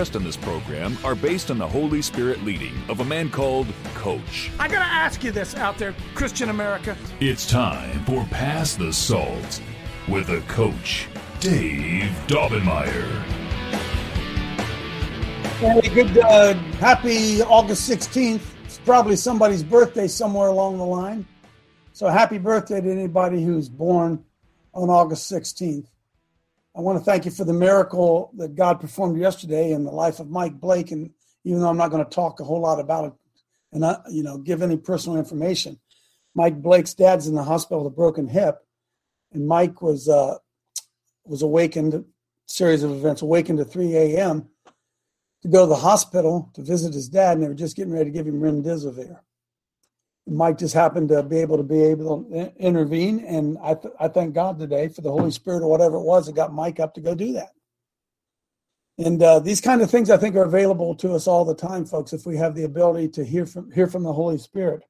in this program are based on the Holy Spirit leading of a man called Coach. I gotta ask you this out there, Christian America. It's time for Pass the Salt with a coach, Dave Daubenmire. Hey, good, uh, happy August 16th. It's probably somebody's birthday somewhere along the line. So happy birthday to anybody who's born on August 16th. I want to thank you for the miracle that God performed yesterday in the life of Mike Blake. And even though I'm not going to talk a whole lot about it and, not, you know, give any personal information, Mike Blake's dad's in the hospital with a broken hip. And Mike was, uh, was awakened, series of events, awakened at 3 a.m to go to the hospital to visit his dad, and they were just getting ready to give him remdesivir. Mike just happened to be able to be able to intervene, and I, th- I thank God today for the Holy Spirit or whatever it was that got Mike up to go do that. And uh, these kind of things I think are available to us all the time, folks, if we have the ability to hear from hear from the Holy Spirit.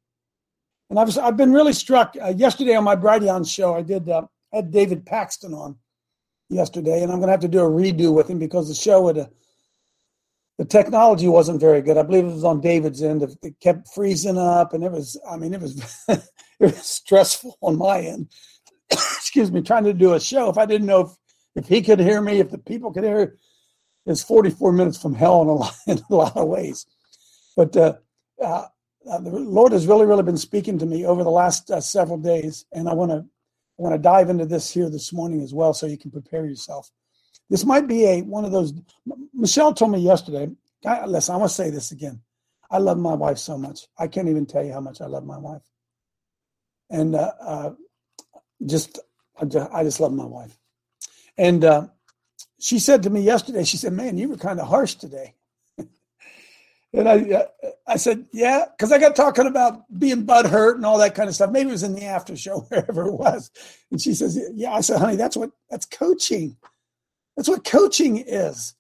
And I've I've been really struck. Uh, yesterday on my Brighteon show, I did uh, had David Paxton on yesterday, and I'm going to have to do a redo with him because the show had. The technology wasn't very good. I believe it was on David's end. It kept freezing up, and it was. I mean, it was it was stressful on my end. Excuse me, trying to do a show. If I didn't know if, if he could hear me, if the people could hear, it's 44 minutes from hell in a lot, in a lot of ways. But uh, uh, uh, the Lord has really, really been speaking to me over the last uh, several days, and I want to I want to dive into this here this morning as well, so you can prepare yourself. This might be a one of those. Michelle told me yesterday. I, listen, I want to say this again. I love my wife so much. I can't even tell you how much I love my wife. And uh, uh, just, I just, I just love my wife. And uh, she said to me yesterday, she said, "Man, you were kind of harsh today." and I, I said, "Yeah," because I got talking about being butt hurt and all that kind of stuff. Maybe it was in the after show, wherever it was. And she says, "Yeah." I said, "Honey, that's what that's coaching." That's what coaching is.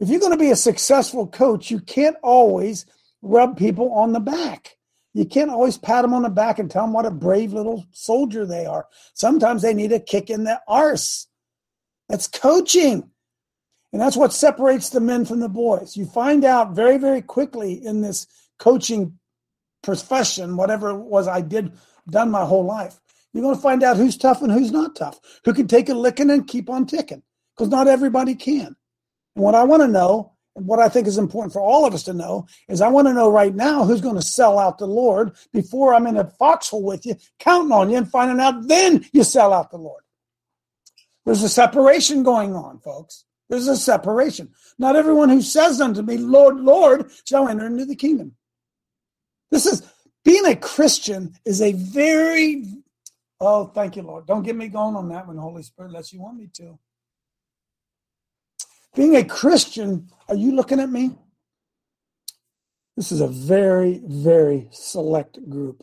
If you're going to be a successful coach, you can't always rub people on the back. You can't always pat them on the back and tell them what a brave little soldier they are. Sometimes they need a kick in the arse. That's coaching. And that's what separates the men from the boys. You find out very, very quickly in this coaching profession, whatever it was I did, done my whole life. You're going to find out who's tough and who's not tough, who can take a licking and keep on ticking because not everybody can. And what I want to know, and what I think is important for all of us to know, is I want to know right now who's going to sell out the Lord before I'm in a foxhole with you, counting on you and finding out then you sell out the Lord. There's a separation going on, folks. There's a separation. Not everyone who says unto me, Lord, Lord, shall enter into the kingdom. This is being a Christian is a very, oh, thank you, Lord. Don't get me going on that one, Holy Spirit unless you want me to. Being a Christian, are you looking at me? This is a very, very select group.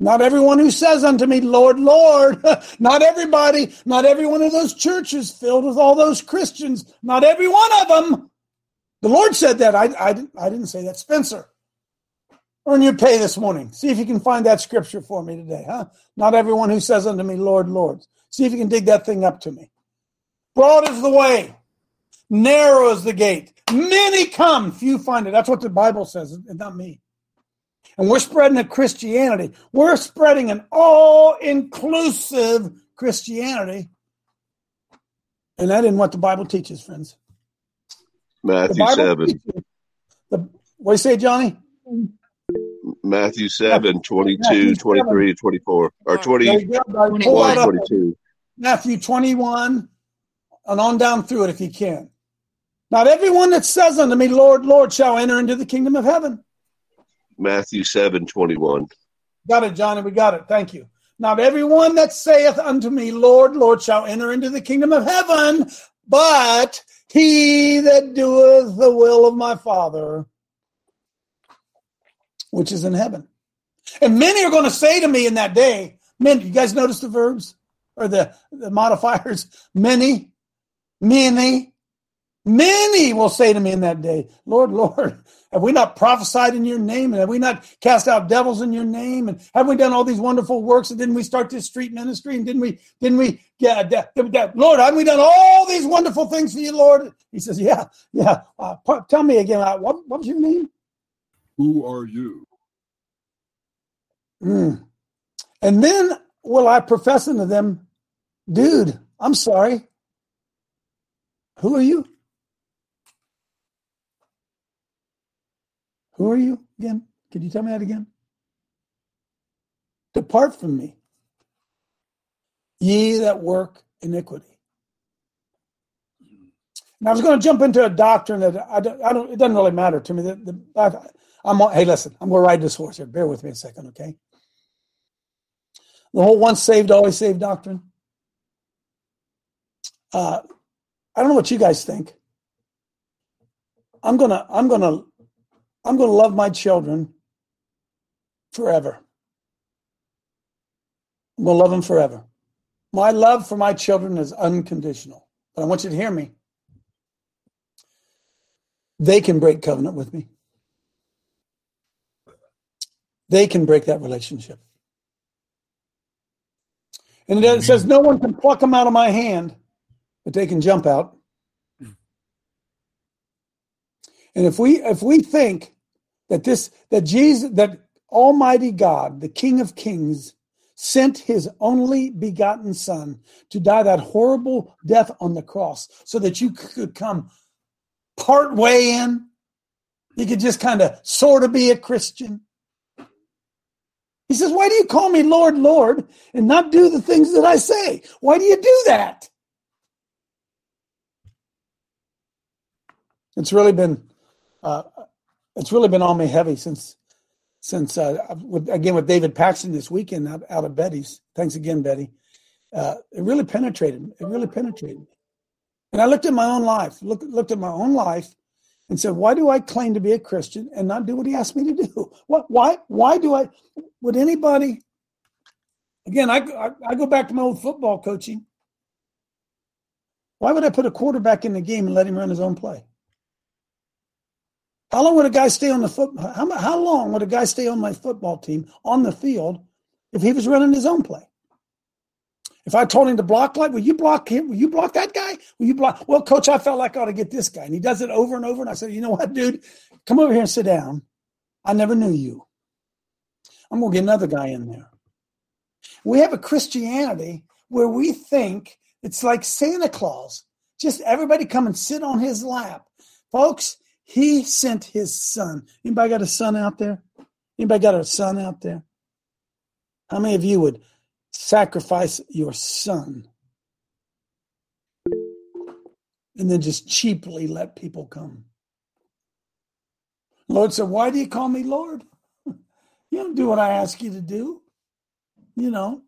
Not everyone who says unto me, Lord, Lord. not everybody. Not every one of those churches filled with all those Christians. Not every one of them. The Lord said that. I, I, I didn't say that. Spencer, earn your pay this morning. See if you can find that scripture for me today, huh? Not everyone who says unto me, Lord, Lord. See if you can dig that thing up to me. Broad is the way, narrow is the gate. Many come, few find it. That's what the Bible says, and not me. And we're spreading a Christianity. We're spreading an all inclusive Christianity. And that isn't what the Bible teaches, friends. Matthew 7. Teaches, the, what do you say, Johnny? Matthew 7, 22, Matthew 23, 24, or 21, 22. Matthew 21, and on down through it if you can. Not everyone that says unto me, Lord, Lord, shall enter into the kingdom of heaven. Matthew 7 21. Got it, Johnny. We got it. Thank you. Not everyone that saith unto me, Lord, Lord, shall enter into the kingdom of heaven, but he that doeth the will of my Father, which is in heaven. And many are going to say to me in that day, men, you guys notice the verbs or the, the modifiers? Many, many, many will say to me in that day, Lord, Lord, have we not prophesied in your name? And have we not cast out devils in your name? And have we done all these wonderful works? And didn't we start this street ministry? And didn't we, didn't we, yeah, Lord, haven't we done all these wonderful things for you, Lord? He says, yeah, yeah. Uh, tell me again, uh, what, what was your name? Who are you? Mm. And then will I profess unto them, dude, I'm sorry. Who are you? Who are you again? Could you tell me that again? Depart from me, ye that work iniquity. And I was going to jump into a doctrine that I don't, I don't it doesn't really matter to me. The, the, I, am hey, listen, I'm going to ride this horse here. Bear with me a second, okay? The whole once saved, always saved doctrine. Uh, I don't know what you guys think. I'm gonna, I'm gonna I'm going to love my children forever. I'm going to love them forever. My love for my children is unconditional. But I want you to hear me. They can break covenant with me. They can break that relationship. And it says, No one can pluck them out of my hand, but they can jump out. And if we if we think that this that Jesus that Almighty God, the King of Kings, sent his only begotten Son to die that horrible death on the cross so that you could come part way in. You could just kind of sort of be a Christian. He says, Why do you call me Lord, Lord, and not do the things that I say? Why do you do that? It's really been uh, it's really been on me heavy since since uh, with, again with David Paxton this weekend out, out of Betty's. Thanks again, Betty. Uh, it really penetrated. It really penetrated me. And I looked at my own life, looked looked at my own life, and said, "Why do I claim to be a Christian and not do what He asked me to do? What? Why? Why do I? Would anybody?" Again, I, I, I go back to my old football coaching. Why would I put a quarterback in the game and let him run his own play? How long would a guy stay on the foot? How, how long would a guy stay on my football team on the field if he was running his own play? If I told him to block like, will you block him? Will you block that guy? Will you block? Well, coach, I felt like I ought to get this guy. And he does it over and over. And I said, you know what, dude? Come over here and sit down. I never knew you. I'm going to get another guy in there. We have a Christianity where we think it's like Santa Claus. Just everybody come and sit on his lap. Folks, he sent his son. Anybody got a son out there? Anybody got a son out there? How many of you would sacrifice your son and then just cheaply let people come? Lord said, Why do you call me Lord? You don't do what I ask you to do. You know.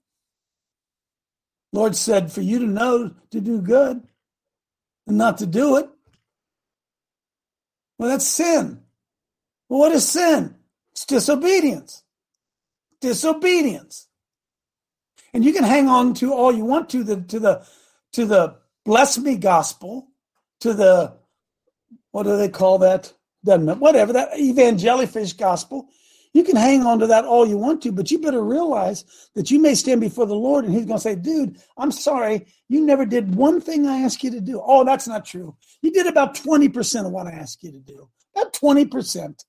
Lord said, For you to know to do good and not to do it. Well, that's sin. Well, what is sin? It's disobedience. Disobedience. And you can hang on to all you want to the to the to the bless me gospel, to the what do they call that? Doesn't whatever that evangelifish gospel. You can hang on to that all you want to, but you better realize that you may stand before the Lord and He's going to say, Dude, I'm sorry. You never did one thing I asked you to do. Oh, that's not true. You did about 20% of what I asked you to do. About 20%.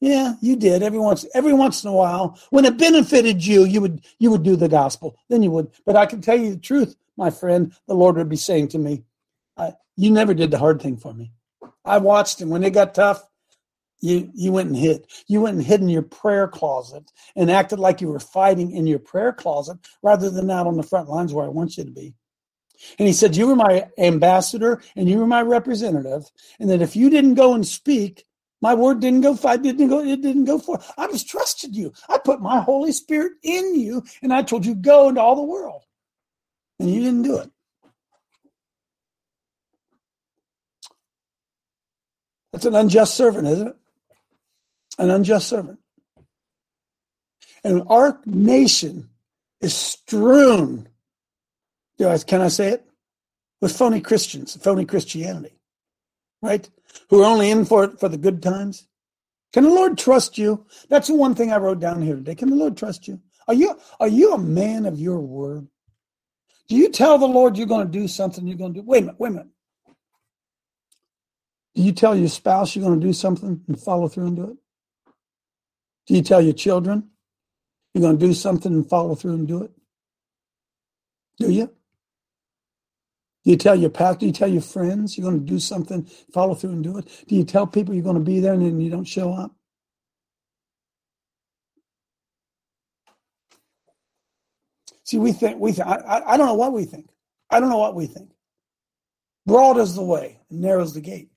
Yeah, you did. Every once every once in a while, when it benefited you, you would you would do the gospel. Then you would. But I can tell you the truth, my friend. The Lord would be saying to me, "You never did the hard thing for me. I watched, and when it got tough, you you went and hid. You went and hid in your prayer closet and acted like you were fighting in your prayer closet rather than out on the front lines where I want you to be. And he said, You were my ambassador and you were my representative. And that if you didn't go and speak, My word didn't go five, didn't go, it didn't go for. I just trusted you. I put my Holy Spirit in you, and I told you go into all the world. And you didn't do it. That's an unjust servant, isn't it? An unjust servant. And our nation is strewn, can I say it? With phony Christians, phony Christianity, right? Who are only in for it for the good times. Can the Lord trust you? That's the one thing I wrote down here today. Can the Lord trust you? Are you are you a man of your word? Do you tell the Lord you're going to do something you're going to do? Wait a minute, wait a minute. Do you tell your spouse you're going to do something and follow through and do it? Do you tell your children you're going to do something and follow through and do it? Do you? Do you tell your pastor, do you tell your friends you're going to do something, follow through and do it? Do you tell people you're going to be there and then you don't show up? See, we think, we think, I, I don't know what we think. I don't know what we think. Broad is the way, narrow is the gate.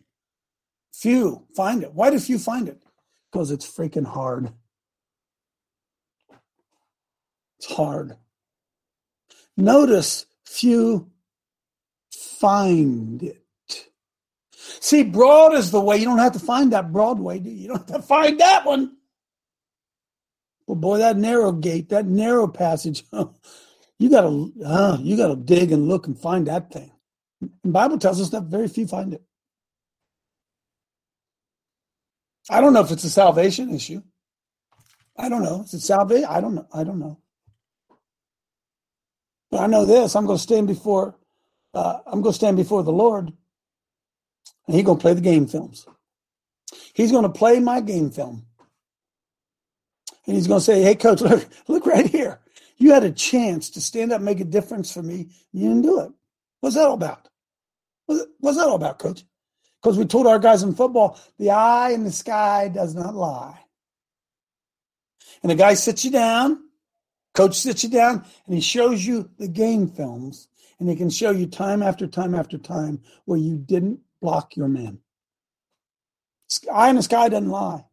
Few find it. Why do few find it? Because it's freaking hard. It's hard. Notice few find it. See, broad is the way. You don't have to find that broad way, do you? You don't have to find that one. Well, boy, that narrow gate, that narrow passage, you gotta uh, you gotta dig and look and find that thing. The Bible tells us that very few find it. I don't know if it's a salvation issue. I don't know. Is it salvation? I don't know. I don't know. But I know this: I'm going to stand before, uh, I'm going to stand before the Lord, and He's going to play the game films. He's going to play my game film, and He's going to say, "Hey, coach, look, look right here. You had a chance to stand up, make a difference for me. You didn't do it. What's that all about? What's that all about, coach? Because we told our guys in football, the eye in the sky does not lie. And the guy sits you down Coach sits you down and he shows you the game films and he can show you time after time after time where you didn't block your man. Eye in the sky doesn't lie.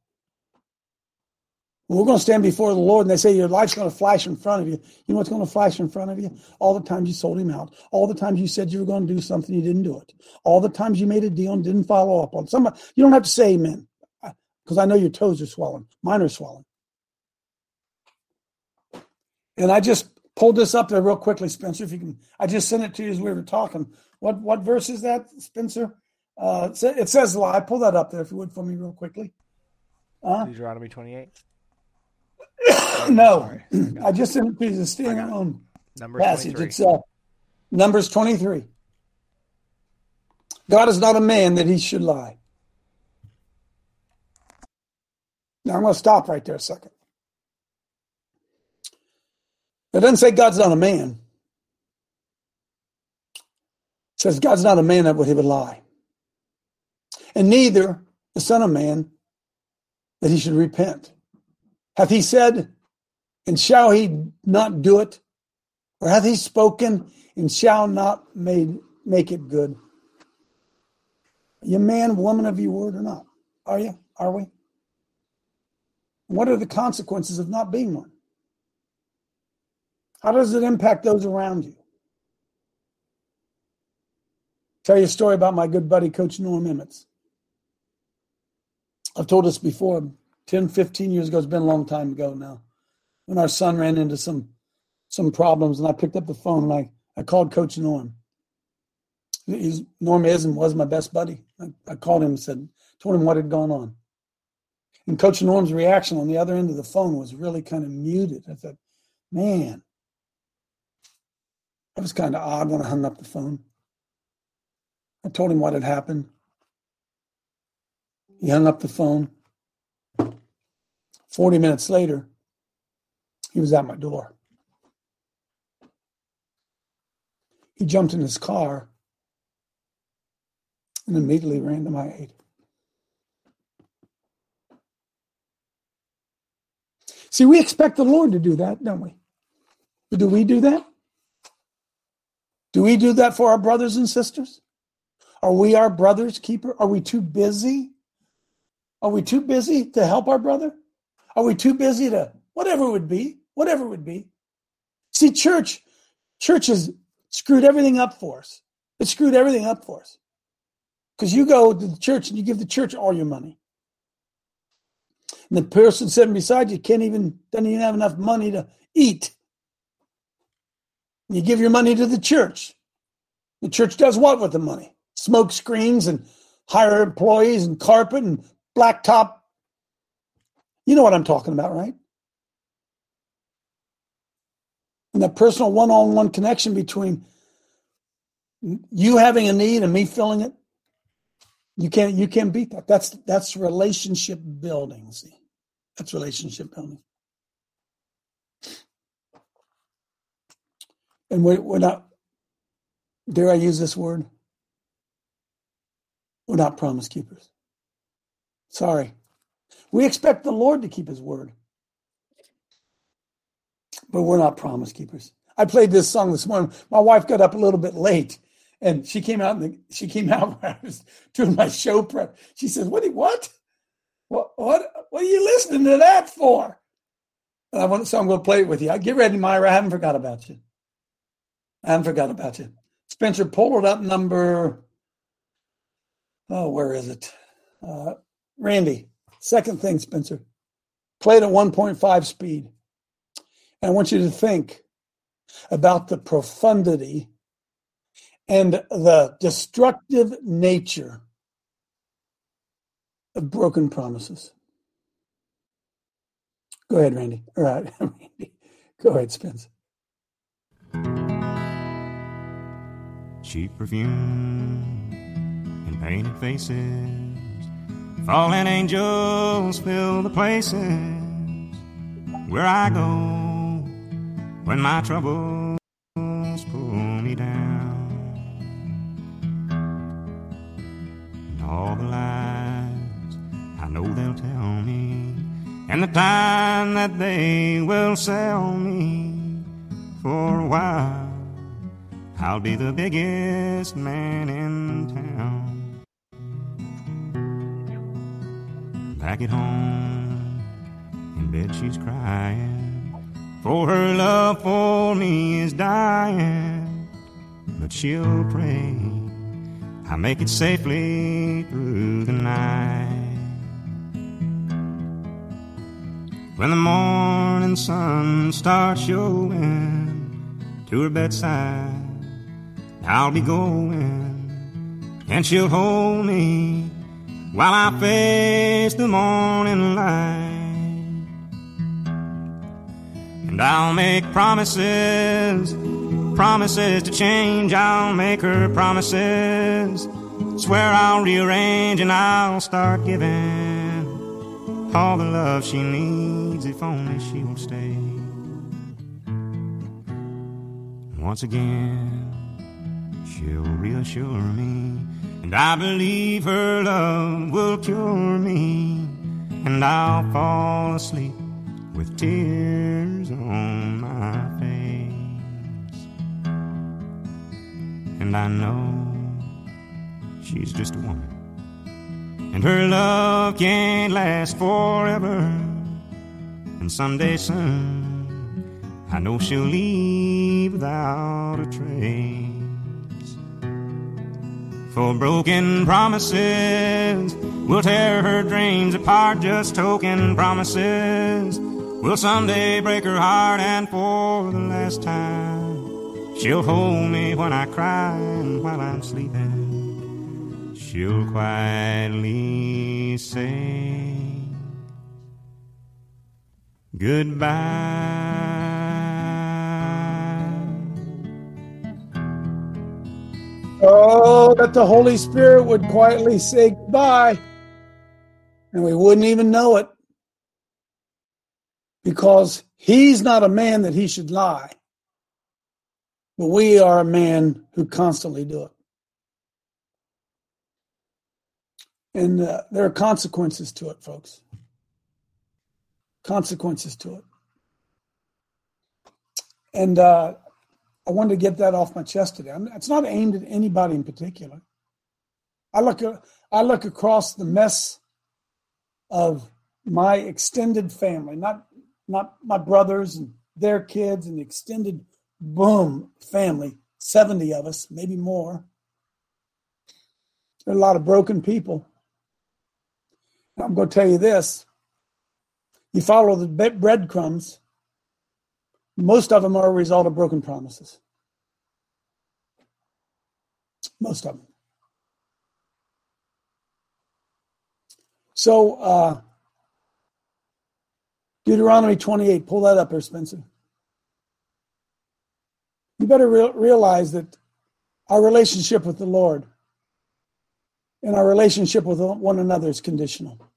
We're going to stand before the Lord and they say your life's going to flash in front of you. You know what's going to flash in front of you? All the times you sold him out. All the times you said you were going to do something, you didn't do it. All the times you made a deal and didn't follow up on somebody. You don't have to say amen because I know your toes are swollen. Mine are swollen. And I just pulled this up there real quickly, Spencer. If you can, I just sent it to you as we were talking. What what verse is that, Spencer? Uh, it says lie. Pull that up there if you would for me real quickly. Uh, Deuteronomy 28. no, I just sent it to you as a standalone Numbers passage. 23. It's uh, Numbers 23. God is not a man that he should lie. Now I'm going to stop right there a second. It doesn't say God's not a man. It says God's not a man that would he would lie. And neither the Son of Man that he should repent. Hath he said, and shall he not do it? Or hath he spoken, and shall not made, make it good? Are you man, woman of your word or not? Are you? Are we? What are the consequences of not being one? How does it impact those around you? Tell you a story about my good buddy, Coach Norm Emmons. I've told this before, 10, 15 years ago, it's been a long time ago now, when our son ran into some some problems, and I picked up the phone and I, I called Coach Norm. He's, Norm is and was my best buddy. I, I called him and said, told him what had gone on. And Coach Norm's reaction on the other end of the phone was really kind of muted. I thought, man, it was kind of odd when I hung up the phone. I told him what had happened. He hung up the phone. 40 minutes later, he was at my door. He jumped in his car and immediately ran to my aid. See, we expect the Lord to do that, don't we? But do we do that? Do we do that for our brothers and sisters? Are we our brother's keeper? Are we too busy Are we too busy to help our brother? Are we too busy to whatever it would be? Whatever it would be. See, church, church has screwed everything up for us. It screwed everything up for us. Because you go to the church and you give the church all your money. And the person sitting beside you can't even doesn't even have enough money to eat. You give your money to the church. The church does what with the money? Smoke screens and hire employees and carpet and blacktop. You know what I'm talking about, right? And that personal one on one connection between you having a need and me filling it. You can't you can't beat that. That's that's relationship building. See, that's relationship building. And we're, we're not. Dare I use this word? We're not promise keepers. Sorry. We expect the Lord to keep his word. But we're not promise keepers. I played this song this morning. My wife got up a little bit late and she came out and she came out when I was doing my show prep. She says, What what? What what what are you listening to that for? And I want so I'm gonna play it with you. Get ready, Myra. I haven't forgot about you. Haven't forgot about you. Spencer, pull it up number oh, where is it? Uh, Randy, second thing, Spencer. Play it at 1.5 speed. And I want you to think about the profundity and the destructive nature of broken promises. Go ahead, Randy. All right, Randy. Go ahead, Spence. Cheap perfume and painted faces, fallen angels fill the places where I go when my troubles pull me down. And all the lies I know they'll tell me, and the time that they will sell me for a while, I'll be the biggest man in town. Back at home, in bed she's crying. For her love for me is dying, but she'll pray I make it safely through the night. When the morning sun starts showing to her bedside, I'll be going, and she'll hold me while I face the morning light. And I'll make promises, promises to change. I'll make her promises. Swear I'll rearrange and I'll start giving all the love she needs if only she'll stay. Once again, she'll reassure me, and I believe her love will cure me, and I'll fall asleep with tears on my face. And I know she's just a woman, and her love can't last forever. And someday soon, I know she'll leave without a trace. For broken promises. Will tear her dreams apart, just token promises. Will someday break her heart, and for the last time, she'll hold me when I cry and while I'm sleeping, she'll quietly say goodbye. Oh, that the Holy Spirit would quietly say goodbye, and we wouldn't even know it because he's not a man that he should lie. But we are a man who constantly do it. And uh, there are consequences to it, folks. Consequences to it. And uh, I wanted to get that off my chest today. it's not aimed at anybody in particular. I look, I look across the mess of my extended family, not not my brothers and their kids and the extended boom family, 70 of us, maybe more. There are a lot of broken people. I'm going to tell you this. You follow the breadcrumbs, most of them are a result of broken promises. Most of them. So, uh, Deuteronomy 28, pull that up there, Spencer. You better re- realize that our relationship with the Lord and our relationship with one another is conditional.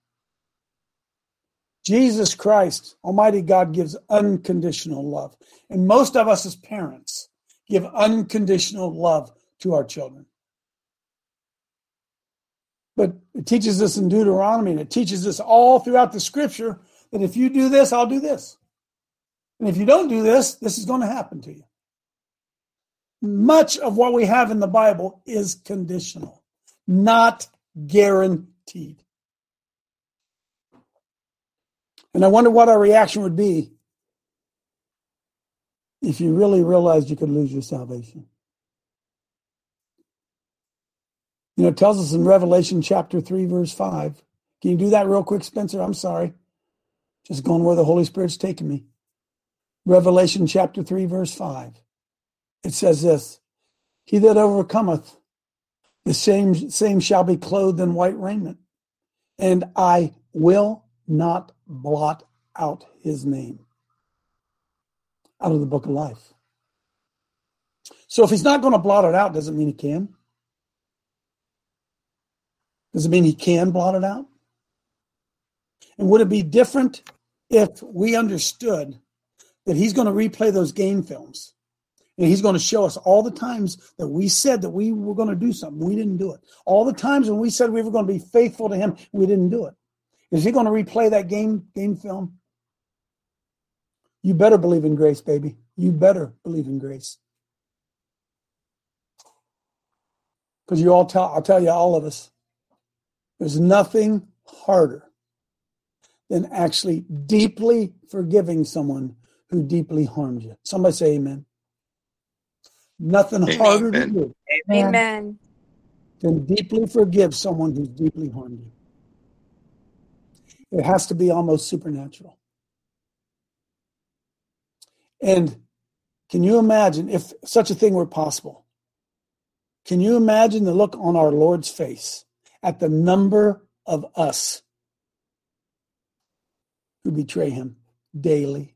Jesus Christ, Almighty God, gives unconditional love. And most of us as parents give unconditional love to our children. But it teaches us in Deuteronomy, and it teaches us all throughout the scripture that if you do this, I'll do this. And if you don't do this, this is going to happen to you. Much of what we have in the Bible is conditional, not guaranteed. And I wonder what our reaction would be if you really realized you could lose your salvation. You know, it tells us in Revelation chapter 3, verse 5. Can you do that real quick, Spencer? I'm sorry. Just going where the Holy Spirit's taking me. Revelation chapter 3, verse 5. It says this He that overcometh, the same, same shall be clothed in white raiment, and I will not blot out his name out of the book of life. So if he's not going to blot it out, doesn't mean he can. Does it mean he can blot it out? And would it be different if we understood that he's going to replay those game films and he's going to show us all the times that we said that we were going to do something, we didn't do it. All the times when we said we were going to be faithful to him, we didn't do it. Is he going to replay that game game film? You better believe in grace, baby. You better believe in grace. Because you all tell I'll tell you all of us, there's nothing harder than actually deeply forgiving someone who deeply harmed you. Somebody say amen. Nothing amen. harder to do. Amen. Than deeply forgive someone who's deeply harmed you. It has to be almost supernatural. And can you imagine if such a thing were possible? Can you imagine the look on our Lord's face at the number of us who betray him daily?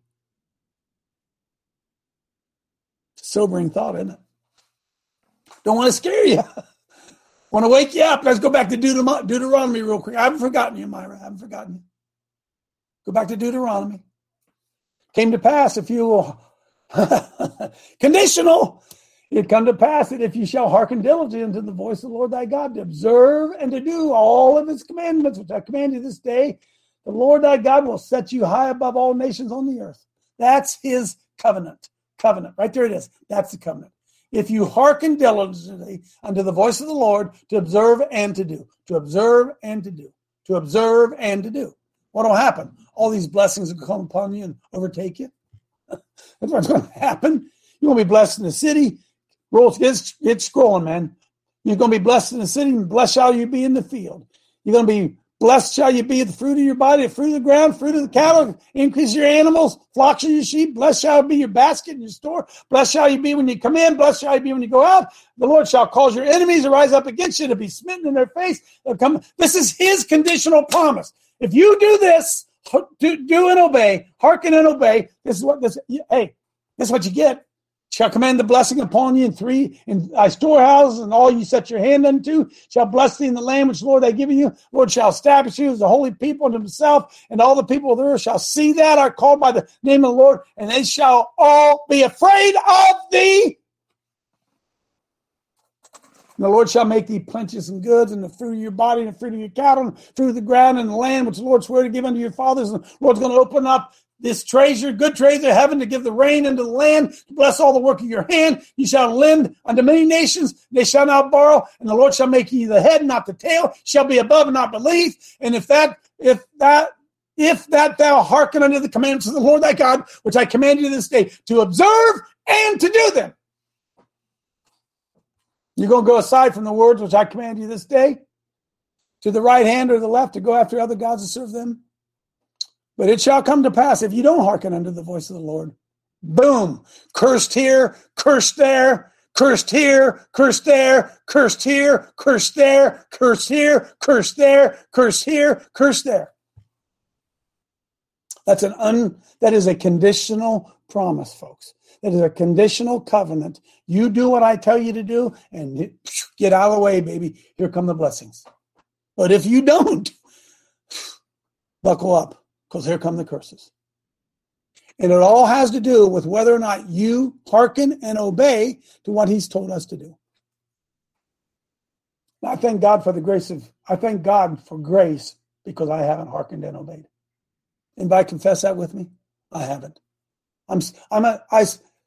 Sobering thought, isn't it? Don't want to scare you. Want to wake you up? Let's go back to Deuteronomy real quick. I haven't forgotten you, Myra. I haven't forgotten you. Go back to Deuteronomy. Came to pass if you will. conditional. It come to pass that if you shall hearken diligently to the voice of the Lord thy God, to observe and to do all of his commandments, which I command you this day, the Lord thy God will set you high above all nations on the earth. That's his covenant. Covenant. Right there it is. That's the covenant if you hearken diligently unto the voice of the Lord to observe and to do, to observe and to do, to observe and to do. What will happen? All these blessings will come upon you and overtake you. That's what's going to happen. You're going to be blessed in the city. Rolls get, get scrolling, man. You're going to be blessed in the city, and blessed shall you be in the field. You're going to be Blessed shall you be the fruit of your body, the fruit of the ground, fruit of the cattle, increase your animals, flocks of your sheep. Blessed shall be your basket and your store. Blessed shall you be when you come in. Blessed shall you be when you go out. The Lord shall cause your enemies to rise up against you to be smitten in their face. They'll come. This is his conditional promise. If you do this, do, do and obey, hearken and obey. This is what this. Hey, this is what you get shall command the blessing upon you in three in thy storehouses, and all you set your hand unto shall bless thee in the land which the Lord thy given you. Lord shall establish you as a holy people unto himself, and all the people of the earth shall see that are called by the name of the Lord, and they shall all be afraid of thee. And the Lord shall make thee plenteous in goods, and the fruit of your body, and the fruit of your cattle, and the fruit of the ground, and the land which the Lord swore to give unto your fathers. And the Lord's going to open up this treasure, good treasure of heaven, to give the rain into the land, to bless all the work of your hand. You shall lend unto many nations, they shall not borrow, and the Lord shall make you the head, not the tail, shall be above and not beneath. And if that if that if that thou hearken unto the commandments of the Lord thy God, which I command you this day, to observe and to do them. You're going to go aside from the words which I command you this day, to the right hand or the left, to go after other gods and serve them. But it shall come to pass if you don't hearken unto the voice of the Lord. Boom. Cursed here, cursed there, cursed here, cursed there, cursed here, cursed there, cursed here, cursed there, cursed here, cursed there. That's an un that is a conditional promise, folks. That is a conditional covenant. You do what I tell you to do and get out of the way, baby. Here come the blessings. But if you don't, buckle up because here come the curses. And it all has to do with whether or not you hearken and obey to what he's told us to do. I thank God for the grace of, I thank God for grace because I haven't hearkened and obeyed. Anybody confess that with me? I haven't. I'm, I'm a, I,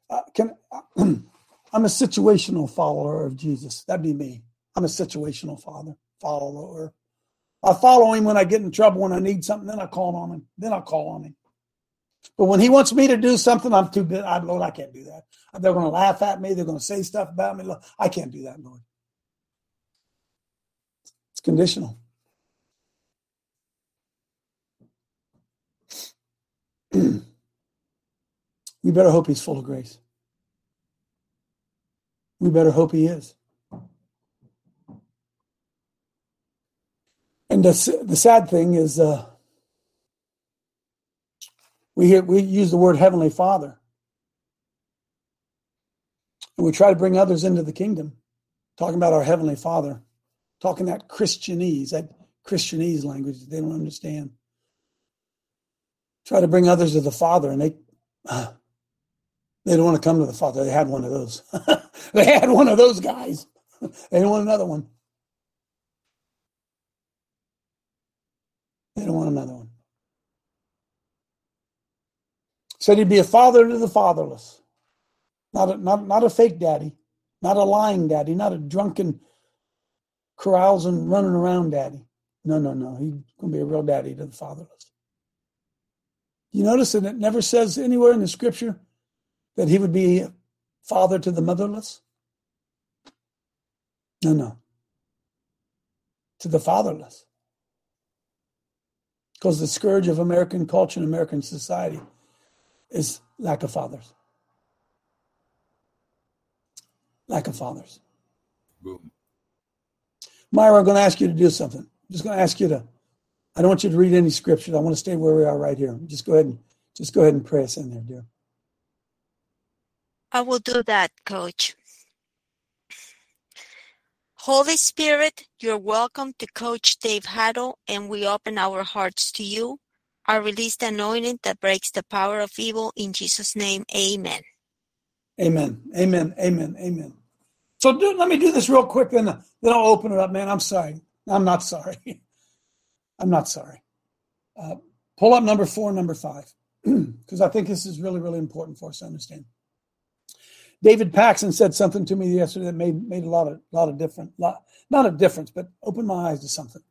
uh, can, I'm a situational follower of Jesus. That'd be me. I'm a situational father, follower. I follow him when I get in trouble, when I need something, then I call on him. Then I call on him. But when he wants me to do something, I'm too big. I, Lord, I can't do that. They're going to laugh at me. They're going to say stuff about me. I can't do that, Lord. It's conditional. we better hope he's full of grace. We better hope he is. And the, the sad thing is, uh, we hear, we use the word Heavenly Father. And we try to bring others into the kingdom, talking about our Heavenly Father, talking that Christianese, that Christianese language that they don't understand. Try to bring others to the Father, and they uh, they don't want to come to the Father. They had one of those. they had one of those guys. they want another one. They don't want another one. Said he'd be a father to the fatherless. Not a, not, not a fake daddy, not a lying daddy, not a drunken, carousing, running around daddy. No, no, no. He's going to be a real daddy to the fatherless. You notice that it never says anywhere in the scripture that he would be father to the motherless? No, no. To the fatherless. Because the scourge of American culture and American society is lack of fathers. Lack of fathers. Boom. Myra, I'm going to ask you to do something. I'm just going to ask you to. I don't want you to read any scriptures. I want to stay where we are right here. Just go ahead and just go ahead and pray us in there, dear. I will do that, Coach. Holy Spirit, you're welcome to Coach Dave Haddle, and we open our hearts to you I release the anointing that breaks the power of evil in Jesus' name. Amen. Amen. Amen. Amen. Amen. So do, let me do this real quick, then, then I'll open it up, man. I'm sorry. I'm not sorry. I'm not sorry. Uh, pull up number four, number five, because I think this is really, really important for us to understand. David Paxson said something to me yesterday that made made a lot of lot of different, lot, not a difference, but opened my eyes to something.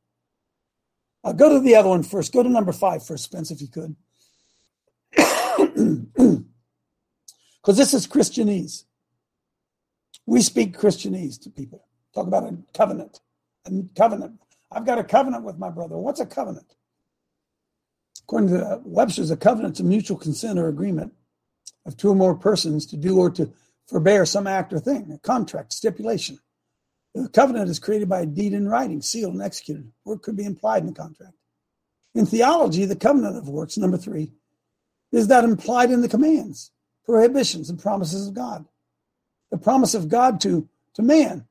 I'll go to the other one first. Go to number five first, Spence, if you could. Because this is Christianese. We speak Christianese to people. Talk about a covenant. A covenant. I've got a covenant with my brother. What's a covenant? According to uh, Webster's, a covenant's a mutual consent or agreement of two or more persons to do or to forbear some act or thing, a contract, stipulation. The covenant is created by a deed in writing, sealed and executed, or it could be implied in the contract. In theology, the covenant of works, number three, is that implied in the commands, prohibitions, and promises of God. The promise of God to, to man,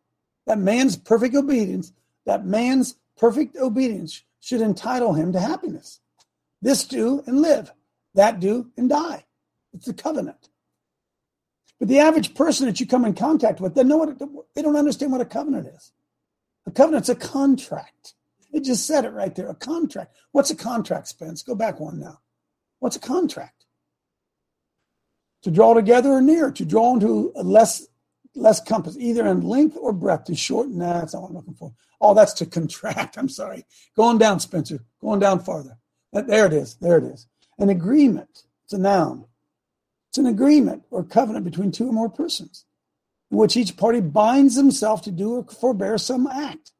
that man's perfect obedience, that man's perfect obedience should entitle him to happiness. This do and live, that do and die. It's the covenant. But the average person that you come in contact with, they know what they don't understand what a covenant is. A covenant's a contract. It just said it right there. A contract. What's a contract, Spence? Go back one now. What's a contract? To draw together or near, to draw into less less compass, either in length or breadth, to shorten. Nah, that's not what I'm looking for. Oh, that's to contract. I'm sorry. Going down, Spencer. Going down farther. There it is. There it is. An agreement. It's a noun. It's an agreement or covenant between two or more persons, in which each party binds himself to do or forbear some act,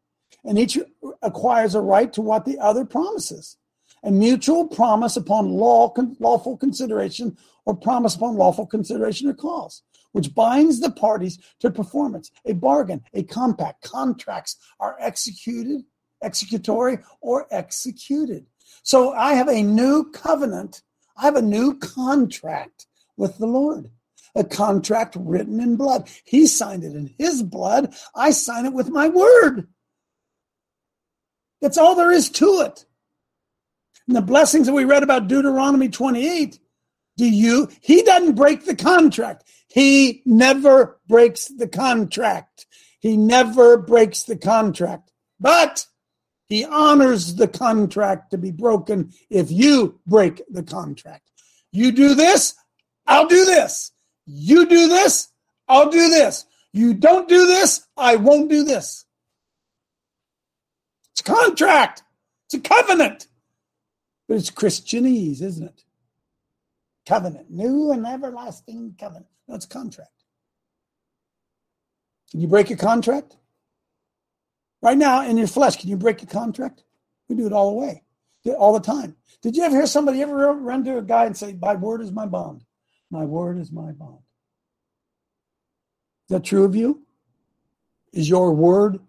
and each acquires a right to what the other promises. A mutual promise upon law, lawful consideration or promise upon lawful consideration or clause which binds the parties to performance. A bargain, a compact, contracts are executed, executory, or executed. So I have a new covenant. I have a new contract with the Lord. A contract written in blood. He signed it in his blood. I sign it with my word. That's all there is to it. And the blessings that we read about Deuteronomy 28 do you? He doesn't break the contract. He never breaks the contract. He never breaks the contract. But he honors the contract to be broken if you break the contract. You do this, I'll do this. You do this, I'll do this. You don't do this, I won't do this. It's a contract. It's a covenant. But it's Christianese, isn't it? covenant, new and everlasting covenant. No, it's contract. Can you break a contract? Right now, in your flesh, can you break a contract? We do it all the way, all the time. Did you ever hear somebody ever run to a guy and say, My word is my bond? My word is my bond. Is that true of you? Is your word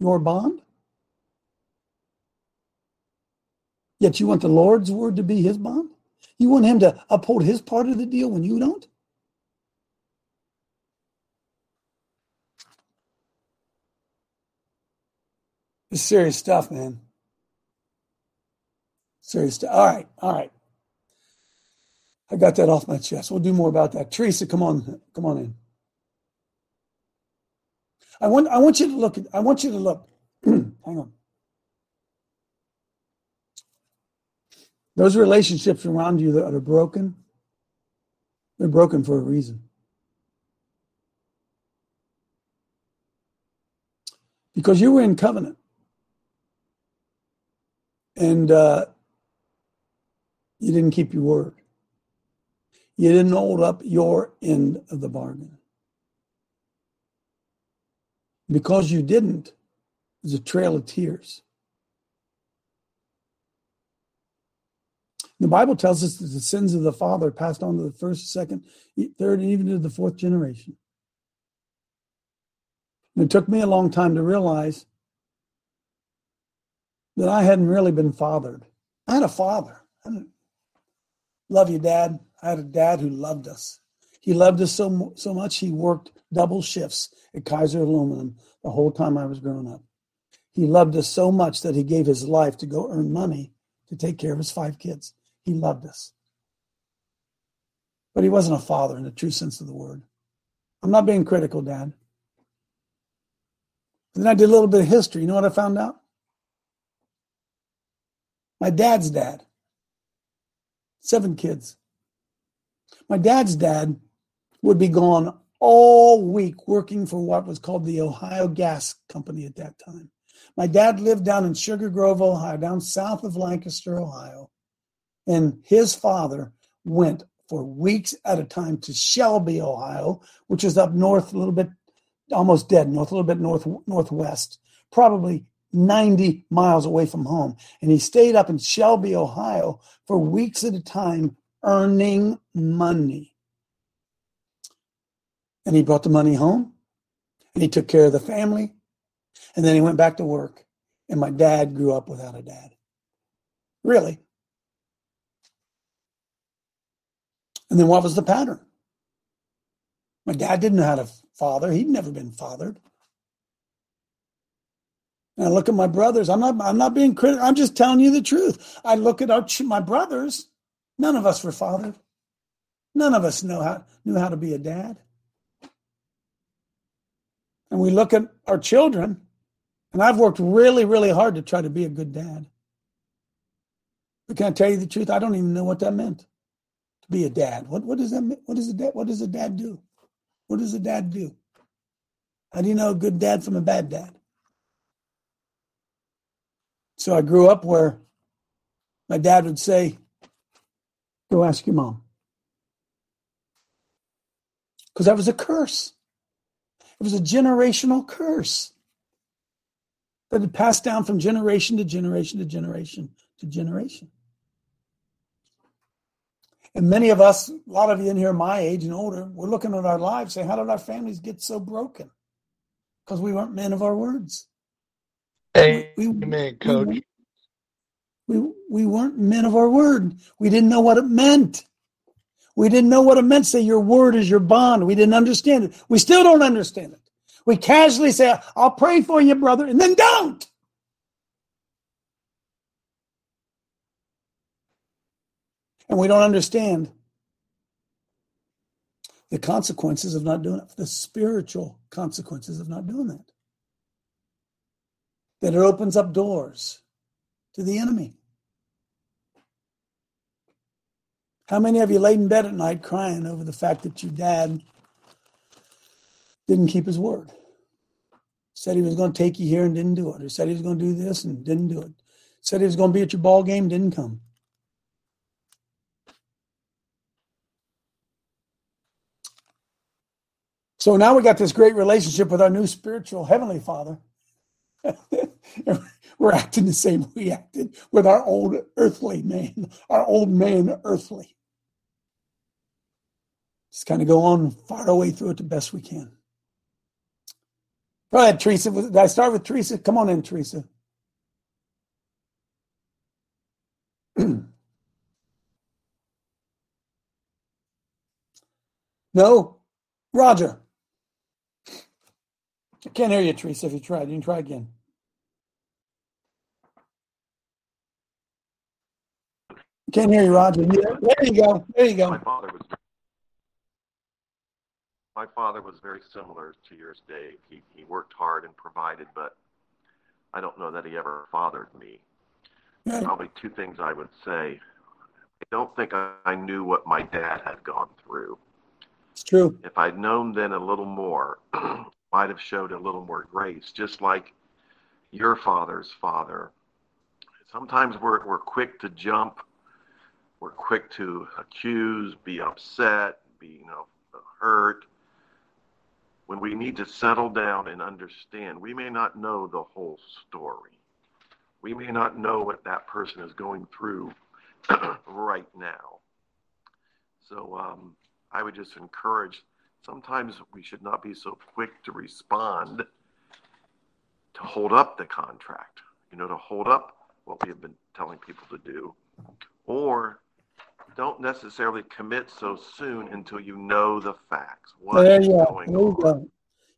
your bond? Yet you want the Lord's word to be his bond? You want him to uphold his part of the deal when you don't? It's serious stuff, man. Serious stuff. All right, all right. I got that off my chest. We'll do more about that. Teresa, come on, come on in. I want I want you to look I want you to look. Hang on. Those relationships around you that are broken, they're broken for a reason. Because you were in covenant. And uh, you didn't keep your word. You didn't hold up your end of the bargain. Because you didn't, there's a trail of tears. The Bible tells us that the sins of the father passed on to the first, second, third, and even to the fourth generation. And it took me a long time to realize that I hadn't really been fathered. I had a father. Love you, Dad. I had a dad who loved us. He loved us so so much he worked double shifts at Kaiser Aluminum the whole time I was growing up. He loved us so much that he gave his life to go earn money to take care of his five kids. He loved us. But he wasn't a father in the true sense of the word. I'm not being critical, Dad. And then I did a little bit of history. You know what I found out? My dad's dad, seven kids. My dad's dad would be gone all week working for what was called the Ohio Gas Company at that time. My dad lived down in Sugar Grove, Ohio, down south of Lancaster, Ohio. And his father went for weeks at a time to Shelby, Ohio, which is up north a little bit, almost dead north, a little bit north northwest, probably 90 miles away from home. And he stayed up in Shelby, Ohio for weeks at a time, earning money. And he brought the money home and he took care of the family. And then he went back to work. And my dad grew up without a dad. Really. And then what was the pattern? My dad didn't know how to father. He'd never been fathered. And I look at my brothers. I'm not. I'm not being critical. I'm just telling you the truth. I look at our my brothers. None of us were fathered. None of us know how knew how to be a dad. And we look at our children, and I've worked really, really hard to try to be a good dad. But can I tell you the truth? I don't even know what that meant to be a dad. What what does that mean? What does a dad what does a dad do? What does a dad do? How do you know a good dad from a bad dad? So I grew up where my dad would say, Go ask your mom. Because that was a curse. It was a generational curse that had passed down from generation to generation to generation to generation. And many of us, a lot of you in here my age and older, we're looking at our lives saying, How did our families get so broken? Because we weren't men of our words. Amen, we, coach. We, we, we weren't men of our word. We didn't know what it meant. We didn't know what it meant. Say your word is your bond. We didn't understand it. We still don't understand it. We casually say, I'll pray for you, brother, and then don't. And we don't understand the consequences of not doing it, the spiritual consequences of not doing that. That it opens up doors to the enemy. How many of you laid in bed at night crying over the fact that your dad didn't keep his word? Said he was going to take you here and didn't do it, or said he was going to do this and didn't do it. Said he was going to be at your ball game, didn't come. So now we got this great relationship with our new spiritual heavenly father. we're acting the same we acted with our old earthly man, our old man earthly. Just kind of go on, fight our way through it the best we can. Go ahead, Teresa. Did I start with Teresa? Come on in, Teresa. no? Roger. I can't hear you, Teresa, if you tried. You can try again. Can't hear you, Roger. There you go. There you go. My father was my father was very similar to yours, Dave. He he worked hard and provided, but I don't know that he ever fathered me. Right. Probably two things I would say. I don't think I, I knew what my dad had gone through. It's true. If I'd known then a little more, might have showed a little more grace, just like your father's father. Sometimes we're we're quick to jump we're quick to accuse, be upset, be you know hurt. When we need to settle down and understand, we may not know the whole story. We may not know what that person is going through right now. So um, I would just encourage. Sometimes we should not be so quick to respond to hold up the contract. You know, to hold up what we have been telling people to do, or don't necessarily commit so soon until you know the facts. What there you go. There you go.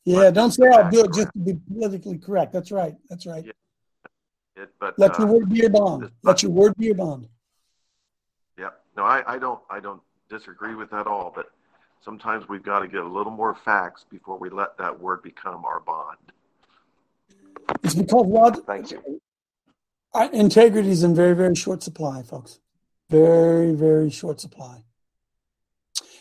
Yeah, don't say I'll do it just to be politically correct. That's right. That's right. Yeah. It, but let uh, your word be your bond. Let your word be your bond. Yeah. No, I, I don't I don't disagree with that at all, but sometimes we've got to get a little more facts before we let that word become our bond. It's because Rod, thank you. Integrity is in very, very short supply, folks. Very, very short supply.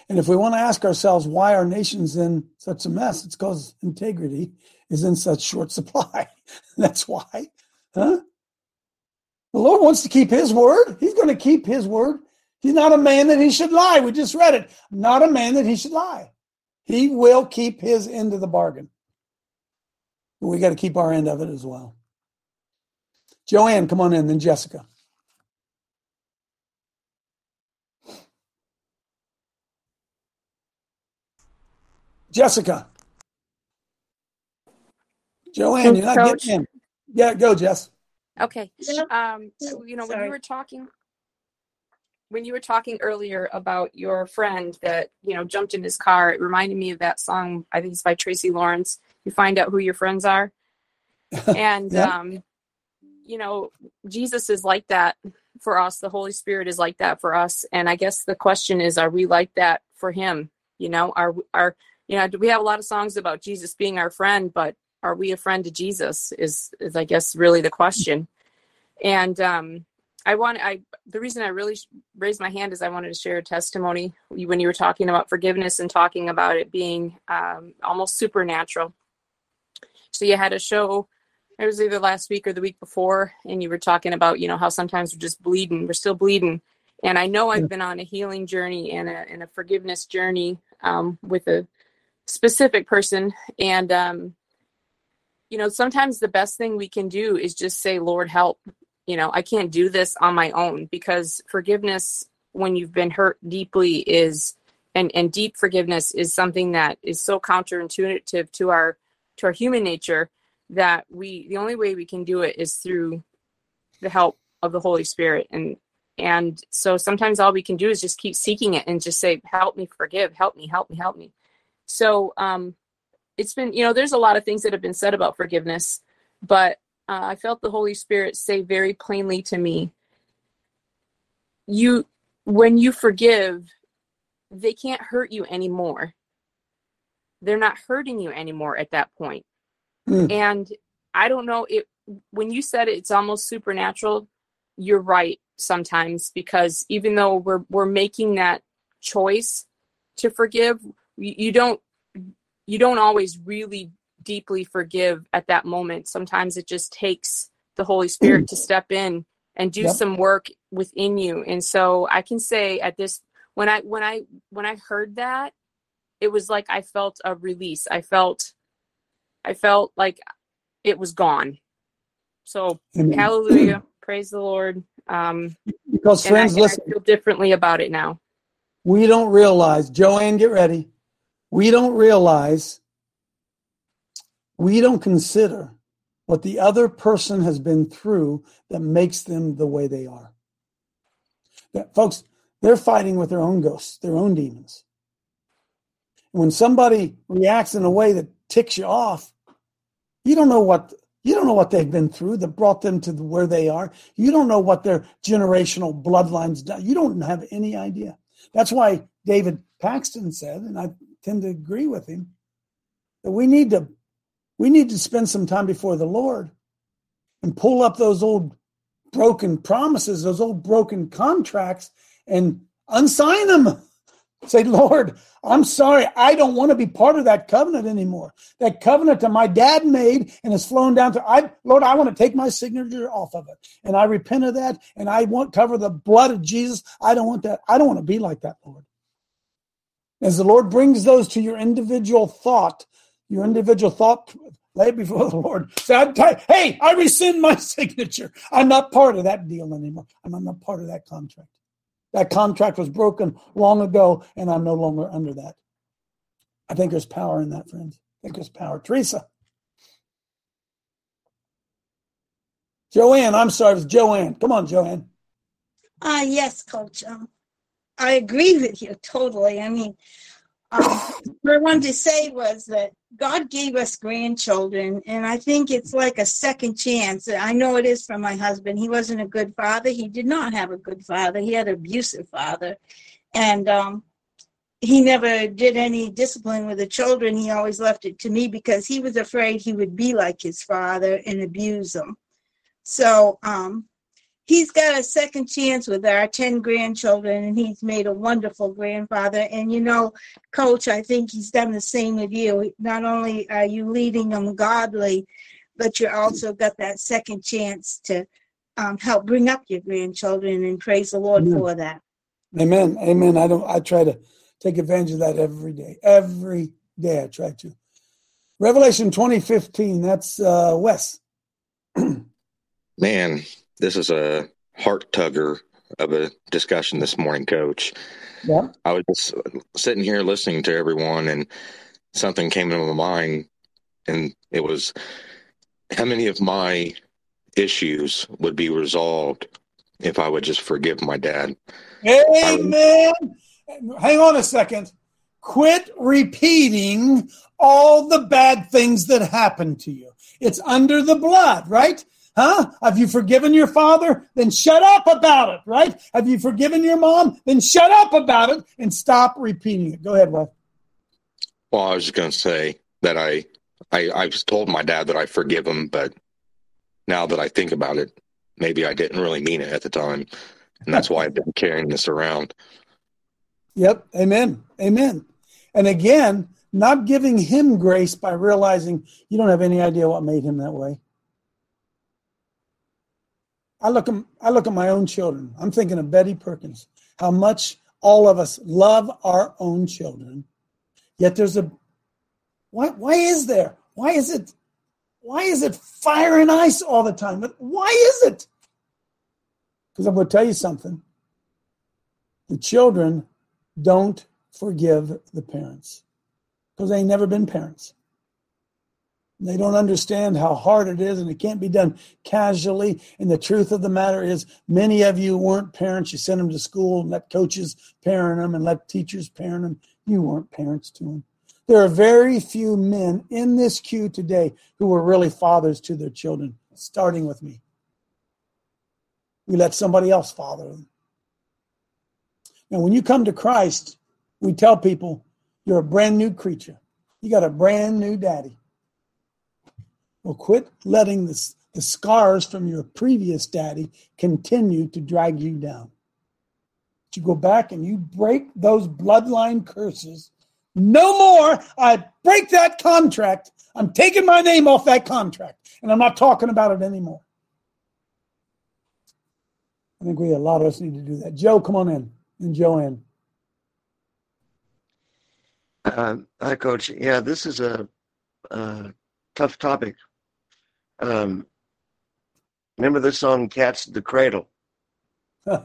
And if we want to ask ourselves why our nation's in such a mess, it's because integrity is in such short supply. That's why. Huh? The Lord wants to keep his word. He's going to keep his word. He's not a man that he should lie. We just read it. Not a man that he should lie. He will keep his end of the bargain. But we got to keep our end of it as well. Joanne, come on in, then Jessica. Jessica. Joanne, you're not Coach. getting in. Yeah, go, Jess. Okay. Um, you know, when you were talking when you were talking earlier about your friend that, you know, jumped in his car, it reminded me of that song, I think it's by Tracy Lawrence. You find out who your friends are. And yeah. um, you know, Jesus is like that for us. The Holy Spirit is like that for us. And I guess the question is, are we like that for him? You know, are are you know, we have a lot of songs about Jesus being our friend, but are we a friend to Jesus? Is is I guess really the question. And um, I want I the reason I really raised my hand is I wanted to share a testimony when you were talking about forgiveness and talking about it being um, almost supernatural. So you had a show. It was either last week or the week before, and you were talking about you know how sometimes we're just bleeding, we're still bleeding, and I know I've been on a healing journey and a and a forgiveness journey um, with a specific person, and um, you know sometimes the best thing we can do is just say, Lord, help. You know, I can't do this on my own because forgiveness when you've been hurt deeply is and and deep forgiveness is something that is so counterintuitive to our to our human nature that we the only way we can do it is through the help of the holy spirit. And and so sometimes all we can do is just keep seeking it and just say help me forgive. Help me. Help me. Help me so um it's been you know there's a lot of things that have been said about forgiveness but uh, i felt the holy spirit say very plainly to me you when you forgive they can't hurt you anymore. They're not hurting you anymore at that point. Mm. And I don't know it when you said it, it's almost supernatural. You're right sometimes because even though we're we're making that choice to forgive, you, don't you don't always really deeply forgive at that moment. Sometimes it just takes the Holy Spirit to step in and do yep. some work within you. And so I can say at this when I when I when I heard that, it was like I felt a release. I felt I felt like it was gone. So Amen. hallelujah, praise the Lord. Um, because friends, I, listen, I feel differently about it now. We don't realize, Joanne, get ready. We don't realize, we don't consider what the other person has been through that makes them the way they are. That, folks, they're fighting with their own ghosts, their own demons. When somebody reacts in a way that ticks you off, you don't know what you don't know what they've been through that brought them to where they are. You don't know what their generational bloodlines. You don't have any idea. That's why David Paxton said, and I tend to agree with him, that we need to we need to spend some time before the Lord and pull up those old broken promises, those old broken contracts, and unsign them. Say, Lord, I'm sorry. I don't want to be part of that covenant anymore. That covenant that my dad made and has flown down to I Lord, I want to take my signature off of it. And I repent of that. And I want cover the blood of Jesus. I don't want that. I don't want to be like that, Lord. As the Lord brings those to your individual thought, your individual thought, lay before the Lord. Say, hey, I rescind my signature. I'm not part of that deal anymore. I'm not part of that contract. That contract was broken long ago, and I'm no longer under that. I think there's power in that, friends. I think there's power. Teresa. Joanne, I'm sorry, it was Joanne. Come on, Joanne. Uh, yes, Coach. Um, I agree with you totally. I mean, um, what I wanted to say was that God gave us grandchildren, and I think it's like a second chance. I know it is for my husband. He wasn't a good father. He did not have a good father. He had an abusive father, and um, he never did any discipline with the children. He always left it to me because he was afraid he would be like his father and abuse them. So um, he's got a second chance with our 10 grandchildren and he's made a wonderful grandfather. And you know coach i think he's done the same with you. Not only are you leading them godly but you also got that second chance to um, help bring up your grandchildren and praise the lord amen. for that. Amen. Amen. I don't i try to take advantage of that every day. Every day i try to. Revelation 2015 that's uh wes. Man this is a heart tugger of a discussion this morning, Coach. Yeah. I was just sitting here listening to everyone, and something came into my mind, and it was how many of my issues would be resolved if I would just forgive my dad. Amen. Hang on a second. Quit repeating all the bad things that happened to you. It's under the blood, right? Huh? Have you forgiven your father? Then shut up about it, right? Have you forgiven your mom? Then shut up about it and stop repeating it. Go ahead, Wes. Well, I was just going to say that I, I, I was told my dad that I forgive him, but now that I think about it, maybe I didn't really mean it at the time, and that's why I've been carrying this around. Yep. Amen. Amen. And again, not giving him grace by realizing you don't have any idea what made him that way. I look at I look at my own children. I'm thinking of Betty Perkins. How much all of us love our own children. Yet there's a why why is there? Why is it why is it fire and ice all the time? But why is it? Because I'm going to tell you something. The children don't forgive the parents because they never been parents. They don't understand how hard it is, and it can't be done casually. And the truth of the matter is, many of you weren't parents. You sent them to school and let coaches parent them and let teachers parent them. You weren't parents to them. There are very few men in this queue today who were really fathers to their children, starting with me. We let somebody else father them. Now, when you come to Christ, we tell people you're a brand new creature. You got a brand new daddy. Well, quit letting the, the scars from your previous daddy continue to drag you down. You go back and you break those bloodline curses. No more. I break that contract. I'm taking my name off that contract, and I'm not talking about it anymore. I think we a lot of us need to do that. Joe, come on in, and Joanne. Uh, hi, Coach. Yeah, this is a, a tough topic. Um, remember the song "Cats the Cradle"? Huh.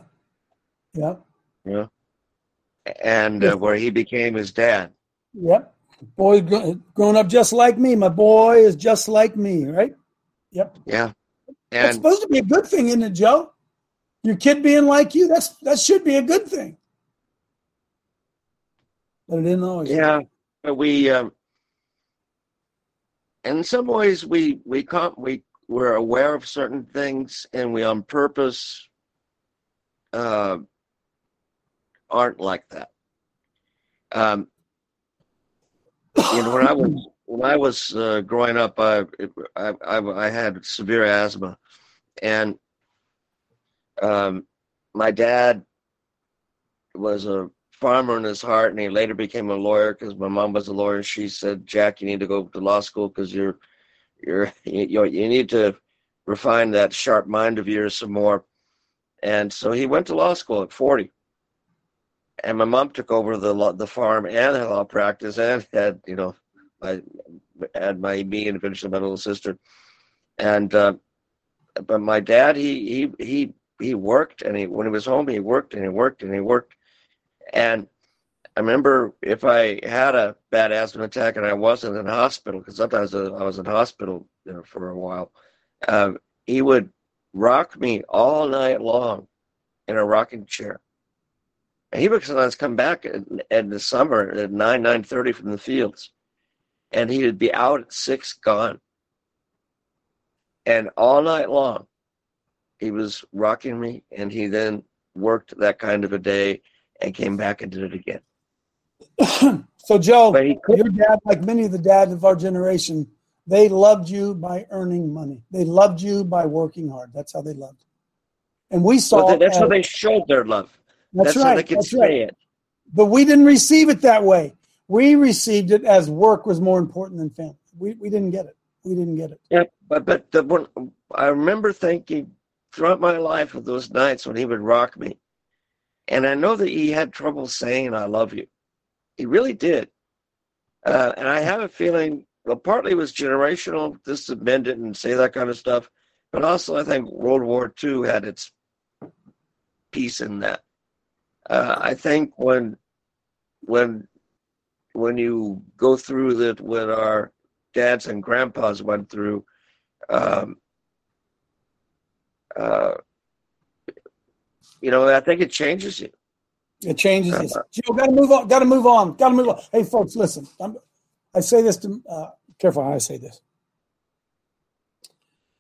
Yeah. Yeah. And uh, where he became his dad. Yep. Boy, grown up just like me. My boy is just like me, right? Yep. Yeah. And it's supposed to be a good thing, isn't it, Joe? Your kid being like you, that's that should be a good thing. But it didn't always. Yeah, but we, um, in some ways, we we can't we we're aware of certain things, and we on purpose uh, aren't like that. Um, you know, when I was when I was uh, growing up, I, I I had severe asthma, and um, my dad was a farmer in his heart, and he later became a lawyer because my mom was a lawyer. She said, "Jack, you need to go to law school because you're, you're, you, you need to refine that sharp mind of yours some more." And so he went to law school at forty. And my mom took over the the farm and the law practice, and had you know, I had my me and eventually my little sister, and uh, but my dad he he he he worked and he when he was home he worked and he worked and he worked and I remember if I had a bad asthma attack and I wasn't in hospital, because sometimes I was in hospital you know, for a while, um, he would rock me all night long in a rocking chair. And he would sometimes come back in, in the summer at nine nine thirty from the fields, and he would be out at six, gone, and all night long, he was rocking me, and he then worked that kind of a day and came back and did it again. so, Joe, your dad, like many of the dads of our generation, they loved you by earning money. They loved you by working hard. That's how they loved. And we saw well, that's how they showed their love. That's, that's right. how they could that's say right. it. But we didn't receive it that way. We received it as work was more important than family. We, we didn't get it. We didn't get it. Yeah, but but the one I remember thinking throughout my life of those nights when he would rock me, and I know that he had trouble saying "I love you." He really did, uh, and I have a feeling. Well, partly it was generational. This men didn't say that kind of stuff, but also I think World War II had its piece in that. Uh, I think when when when you go through that, when our dads and grandpas went through, um, uh, you know, I think it changes you. It changes you. Joe, got to move on. Got to move on. Got to move on. Hey, folks, listen. I'm, i say this to. Uh, careful how I say this.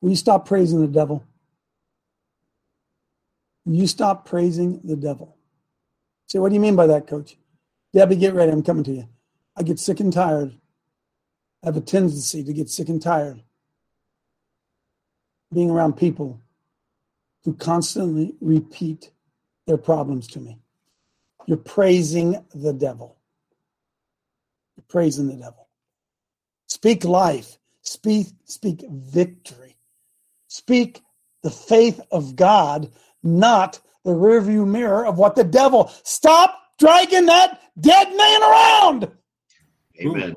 Will you stop praising the devil? Will you stop praising the devil? Say, what do you mean by that, Coach? Debbie, get ready. I'm coming to you. I get sick and tired. I have a tendency to get sick and tired being around people who constantly repeat their problems to me. You're praising the devil. You're praising the devil. Speak life. Speak, speak victory. Speak the faith of God, not the rearview mirror of what the devil. Stop dragging that dead man around. Amen.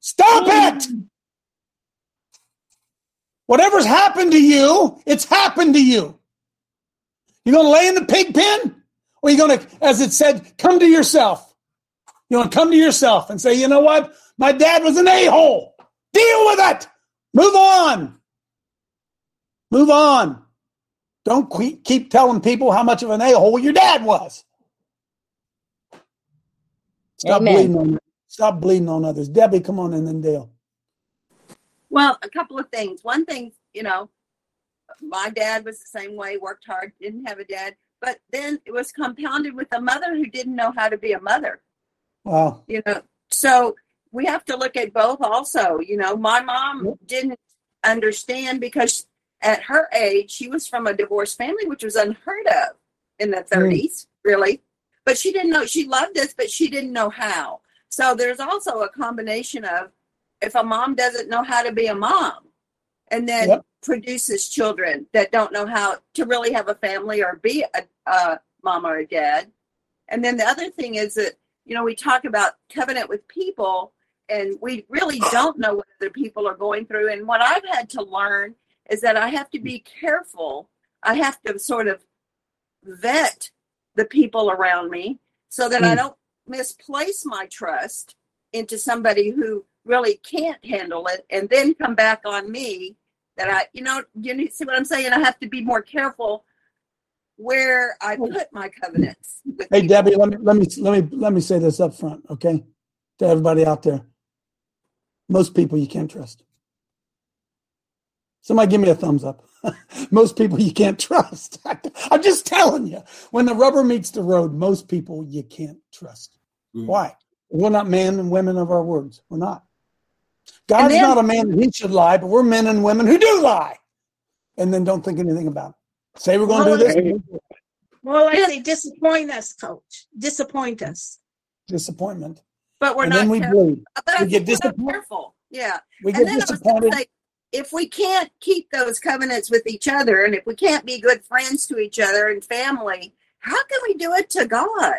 Stop it. Whatever's happened to you, it's happened to you. You're going to lay in the pig pen? Or you going to, as it said, come to yourself? You want to come to yourself and say, you know what? My dad was an a hole. Deal with it. Move on. Move on. Don't keep telling people how much of an a hole your dad was. Stop Amen. bleeding on stop bleeding on others. Debbie, come on in, then Dale. Well, a couple of things. One thing, you know, my dad was the same way, worked hard, didn't have a dad, but then it was compounded with a mother who didn't know how to be a mother. Wow. You know, so we have to look at both also. You know, my mom didn't understand because at her age, she was from a divorced family, which was unheard of in the mm. 30s, really. But she didn't know, she loved us, but she didn't know how. So there's also a combination of if a mom doesn't know how to be a mom and then Yep. produces children that don't know how to really have a family or be a, a mom or a dad. And then the other thing is that, you know, we talk about covenant with people and we really don't know what other people are going through. And what I've had to learn is that I have to be careful. I have to sort of vet the people around me so that I Mm. don't misplace my trust into somebody who really can't handle it and then come back on me that I, you know, you need- see what I'm saying? I have to be more careful where I put my covenants. Hey people. Debbie, let me let me let me let me say this up front, okay? To everybody out there. Most people you can't trust. Somebody give me a thumbs up. most people you can't trust. I'm just telling you. When the rubber meets the road, most people you can't trust. Mm-hmm. Why? We're not men and women of our words. We're not. God's then- not a man that he should lie, but we're men and women who do lie. And then don't think anything about it. Say we're going to do this. More likely disappoint us, coach. Disappoint us. Disappointment. But we're and not then we careful. bleed. But I We get disappointed. careful. Yeah. We and get I disappointed. say, if we can't keep those covenants with each other and if we can't be good friends to each other and family, how can we do it to God?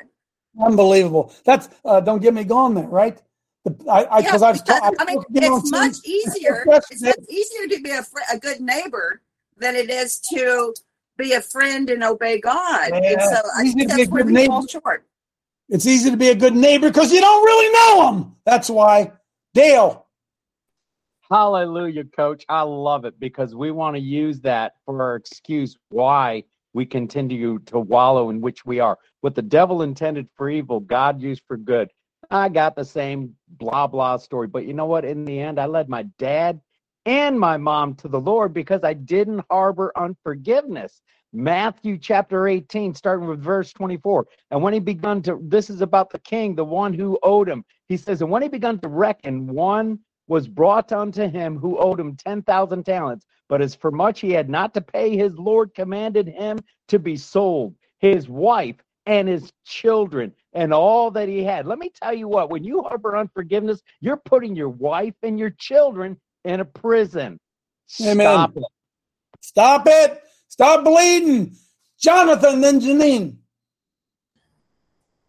Unbelievable. That's uh, don't get me going there, right? The, I because Yeah, I've taught. I mean, it's much easier. It's much easier to be a, fr- a good neighbor than it is to be a friend and obey God. and Yeah, so I think to be a that's where good we fall neighbor. short. It's easy to be a good neighbor because you don't really know them. That's why. Dale, Hallelujah, coach. I love it because we want to use that for our excuse why we continue to wallow in which we are. What the devil intended for evil, God used for good. I got the same blah blah story. But you know what? In the end, I led my dad and my mom to the Lord because I didn't harbor unforgiveness. Matthew chapter 18, starting with verse 24. And when he begun to, this is about the king, the one who owed him. He says, And when he begun to reckon, one was brought unto him who owed him 10,000 talents. But as for much he had not to pay, his Lord commanded him to be sold, his wife and his children and all that he had. Let me tell you what, when you harbor unforgiveness, you're putting your wife and your children in a prison. Amen. Stop it. stop it. Stop bleeding. Jonathan, then Janine.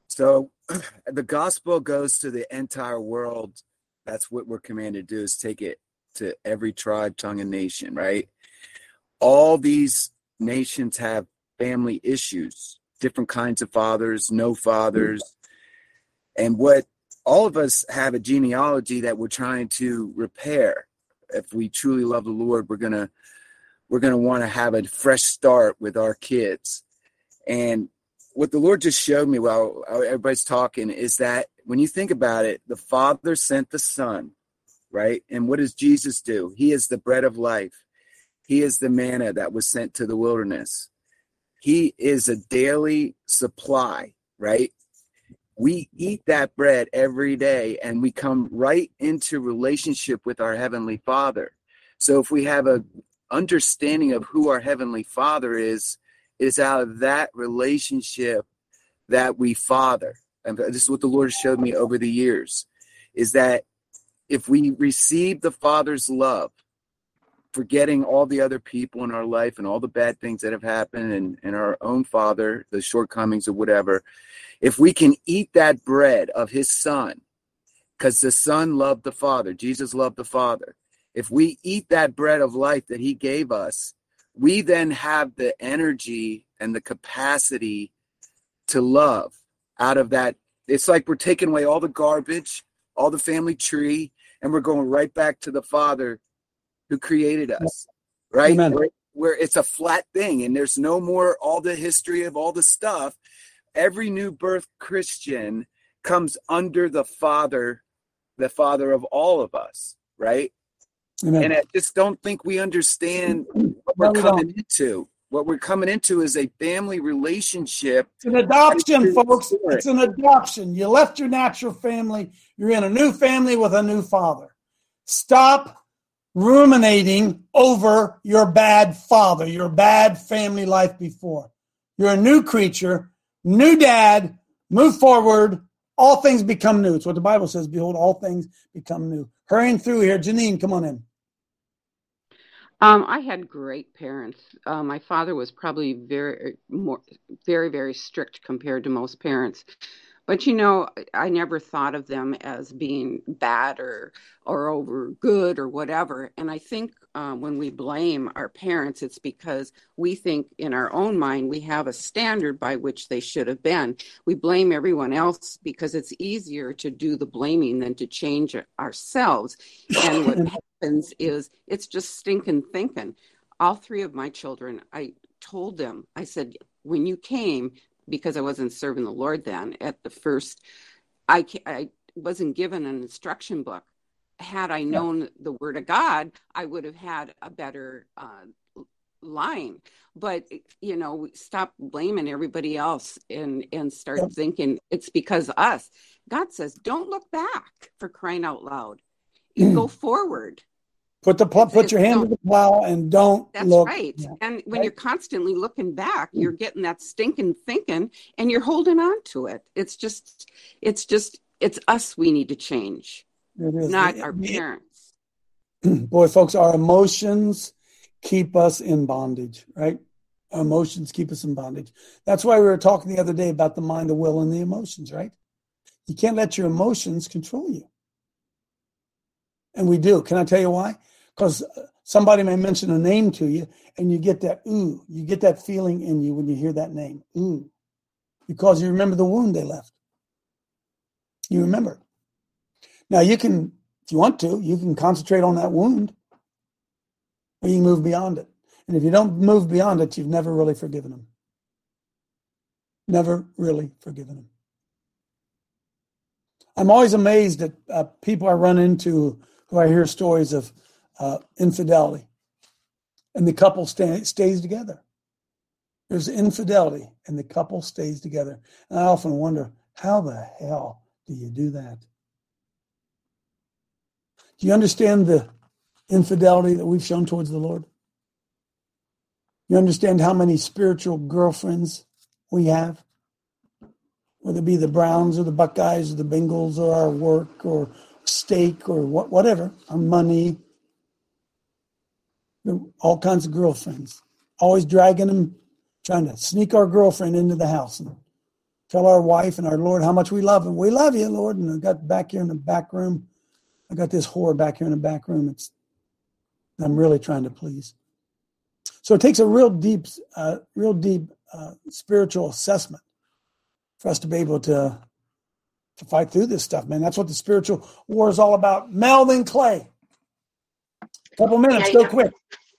So the gospel goes to the entire world. That's what we're commanded to do is take it to every tribe, tongue, and nation, right? All these nations have family issues, different kinds of fathers, no fathers. And what all of us have a genealogy that we're trying to repair. If we truly love the Lord, we're gonna we're gonna want to have a fresh start with our kids. And what the Lord just showed me while everybody's talking is that when you think about it, the Father sent the Son, right? And what does Jesus do? He is the bread of life. He is the manna that was sent to the wilderness. He is a daily supply, right? We eat that bread every day and we come right into relationship with our heavenly Father. So if we have a understanding of who our heavenly Father is, it's out of that relationship that we father. And this is what the Lord showed me over the years is that if we receive the Father's love, forgetting all the other people in our life and all the bad things that have happened and, and our own Father, the shortcomings or whatever, if we can eat that bread of His Son, because the Son loved the Father, Jesus loved the Father. If we eat that bread of life that He gave us, we then have the energy and the capacity to love out of that. It's like we're taking away all the garbage, all the family tree, and we're going right back to the Father who created us, right? Where, where it's a flat thing and there's no more all the history of all the stuff. Every new birth Christian comes under the Father, the Father of all of us, right? Amen. And I just don't think we understand what we're no, coming into. What we're coming into is a family relationship. It's an adoption, folks. It's an adoption. You left your natural family. You're in a new family with a new father. Stop ruminating over your bad father, your bad family life before. You're a new creature, new dad, move forward. All things become new. It's what the Bible says. Behold, all things become new. Hurrying through here. Janine, come on in. Um, I had great parents. Uh, my father was probably very, more, very, very strict compared to most parents. But you know, I never thought of them as being bad or or over good or whatever. And I think uh, when we blame our parents, it's because we think in our own mind we have a standard by which they should have been. We blame everyone else because it's easier to do the blaming than to change ourselves. And what happens is it's just stinking thinking. All three of my children, I told them, I said, when you came, because I wasn't serving the Lord then at the first, I, I wasn't given an instruction book. Had I known yeah. the word of God, I would have had a better uh, line. But you know, stop blaming everybody else and and start yeah. thinking it's because us. God says, don't look back for crying out loud. You go forward. Put the pl- put your hand to the plow and don't That's look. right. And when right? you're constantly looking back, you're mm. getting that stinking thinking and you're holding on to it. It's just it's just it's us we need to change. Not it, our it, parents. Boy, folks, our emotions keep us in bondage, right? Our emotions keep us in bondage. That's why we were talking the other day about the mind, the will, and the emotions, right? You can't let your emotions control you. And we do. Can I tell you why? Because somebody may mention a name to you and you get that ooh, you get that feeling in you when you hear that name, ooh, because you remember the wound they left. You remember. Now you can, if you want to, you can concentrate on that wound, or you can move beyond it. And if you don't move beyond it, you've never really forgiven them. Never really forgiven them. I'm always amazed at uh, people I run into who I hear stories of uh, infidelity, and the couple stay, stays together. There's infidelity, and the couple stays together. And I often wonder, how the hell do you do that? Do you understand the infidelity that we've shown towards the Lord? You understand how many spiritual girlfriends we have? Whether it be the Browns or the Buckeyes or the Bengals or our work or steak or what, whatever, our money, all kinds of girlfriends, always dragging them, trying to sneak our girlfriend into the house and tell our wife and our Lord how much we love him. We love you, Lord. And I got back here in the back room. I got this whore back here in the back room. It's I'm really trying to please. So it takes a real deep, uh, real deep uh, spiritual assessment for us to be able to to fight through this stuff, man. That's what the spiritual war is all about. Melvin Clay. Couple minutes, yeah, go quick.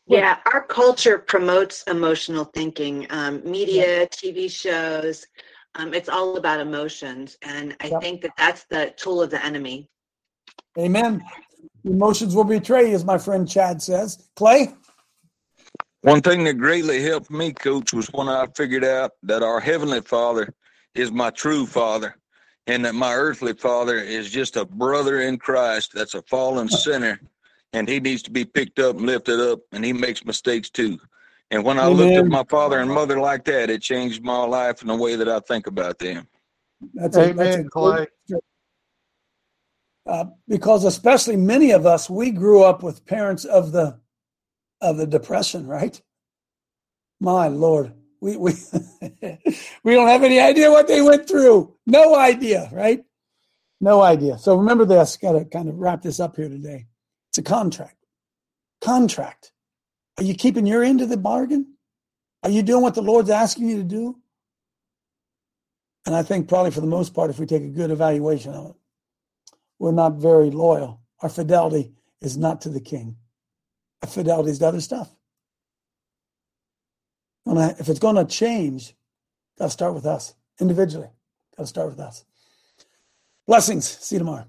Yeah, our culture promotes emotional thinking. Um, media, TV shows, um, it's all about emotions, and I yep. think that that's the tool of the enemy. Amen. Emotions will betray, you, as my friend Chad says. Clay. One thing that greatly helped me, Coach, was when I figured out that our heavenly Father is my true Father, and that my earthly Father is just a brother in Christ that's a fallen sinner and he needs to be picked up and lifted up, and he makes mistakes too. And when I Amen. looked at my father and mother like that, it changed my life in the way that I think about them. That's a, Amen, that's a Clay. Great, uh, because especially many of us, we grew up with parents of the of the depression, right? My Lord, we we we don't have any idea what they went through. No idea, right? No idea. So remember this. Got to kind of wrap this up here today. It's a contract. Contract. Are you keeping your end of the bargain? Are you doing what the Lord's asking you to do? And I think probably for the most part, if we take a good evaluation of it, we're not very loyal. Our fidelity is not to the king. Our fidelity is to other stuff. If it's going to change, got to start with us individually. Got to start with us. Blessings. See you tomorrow.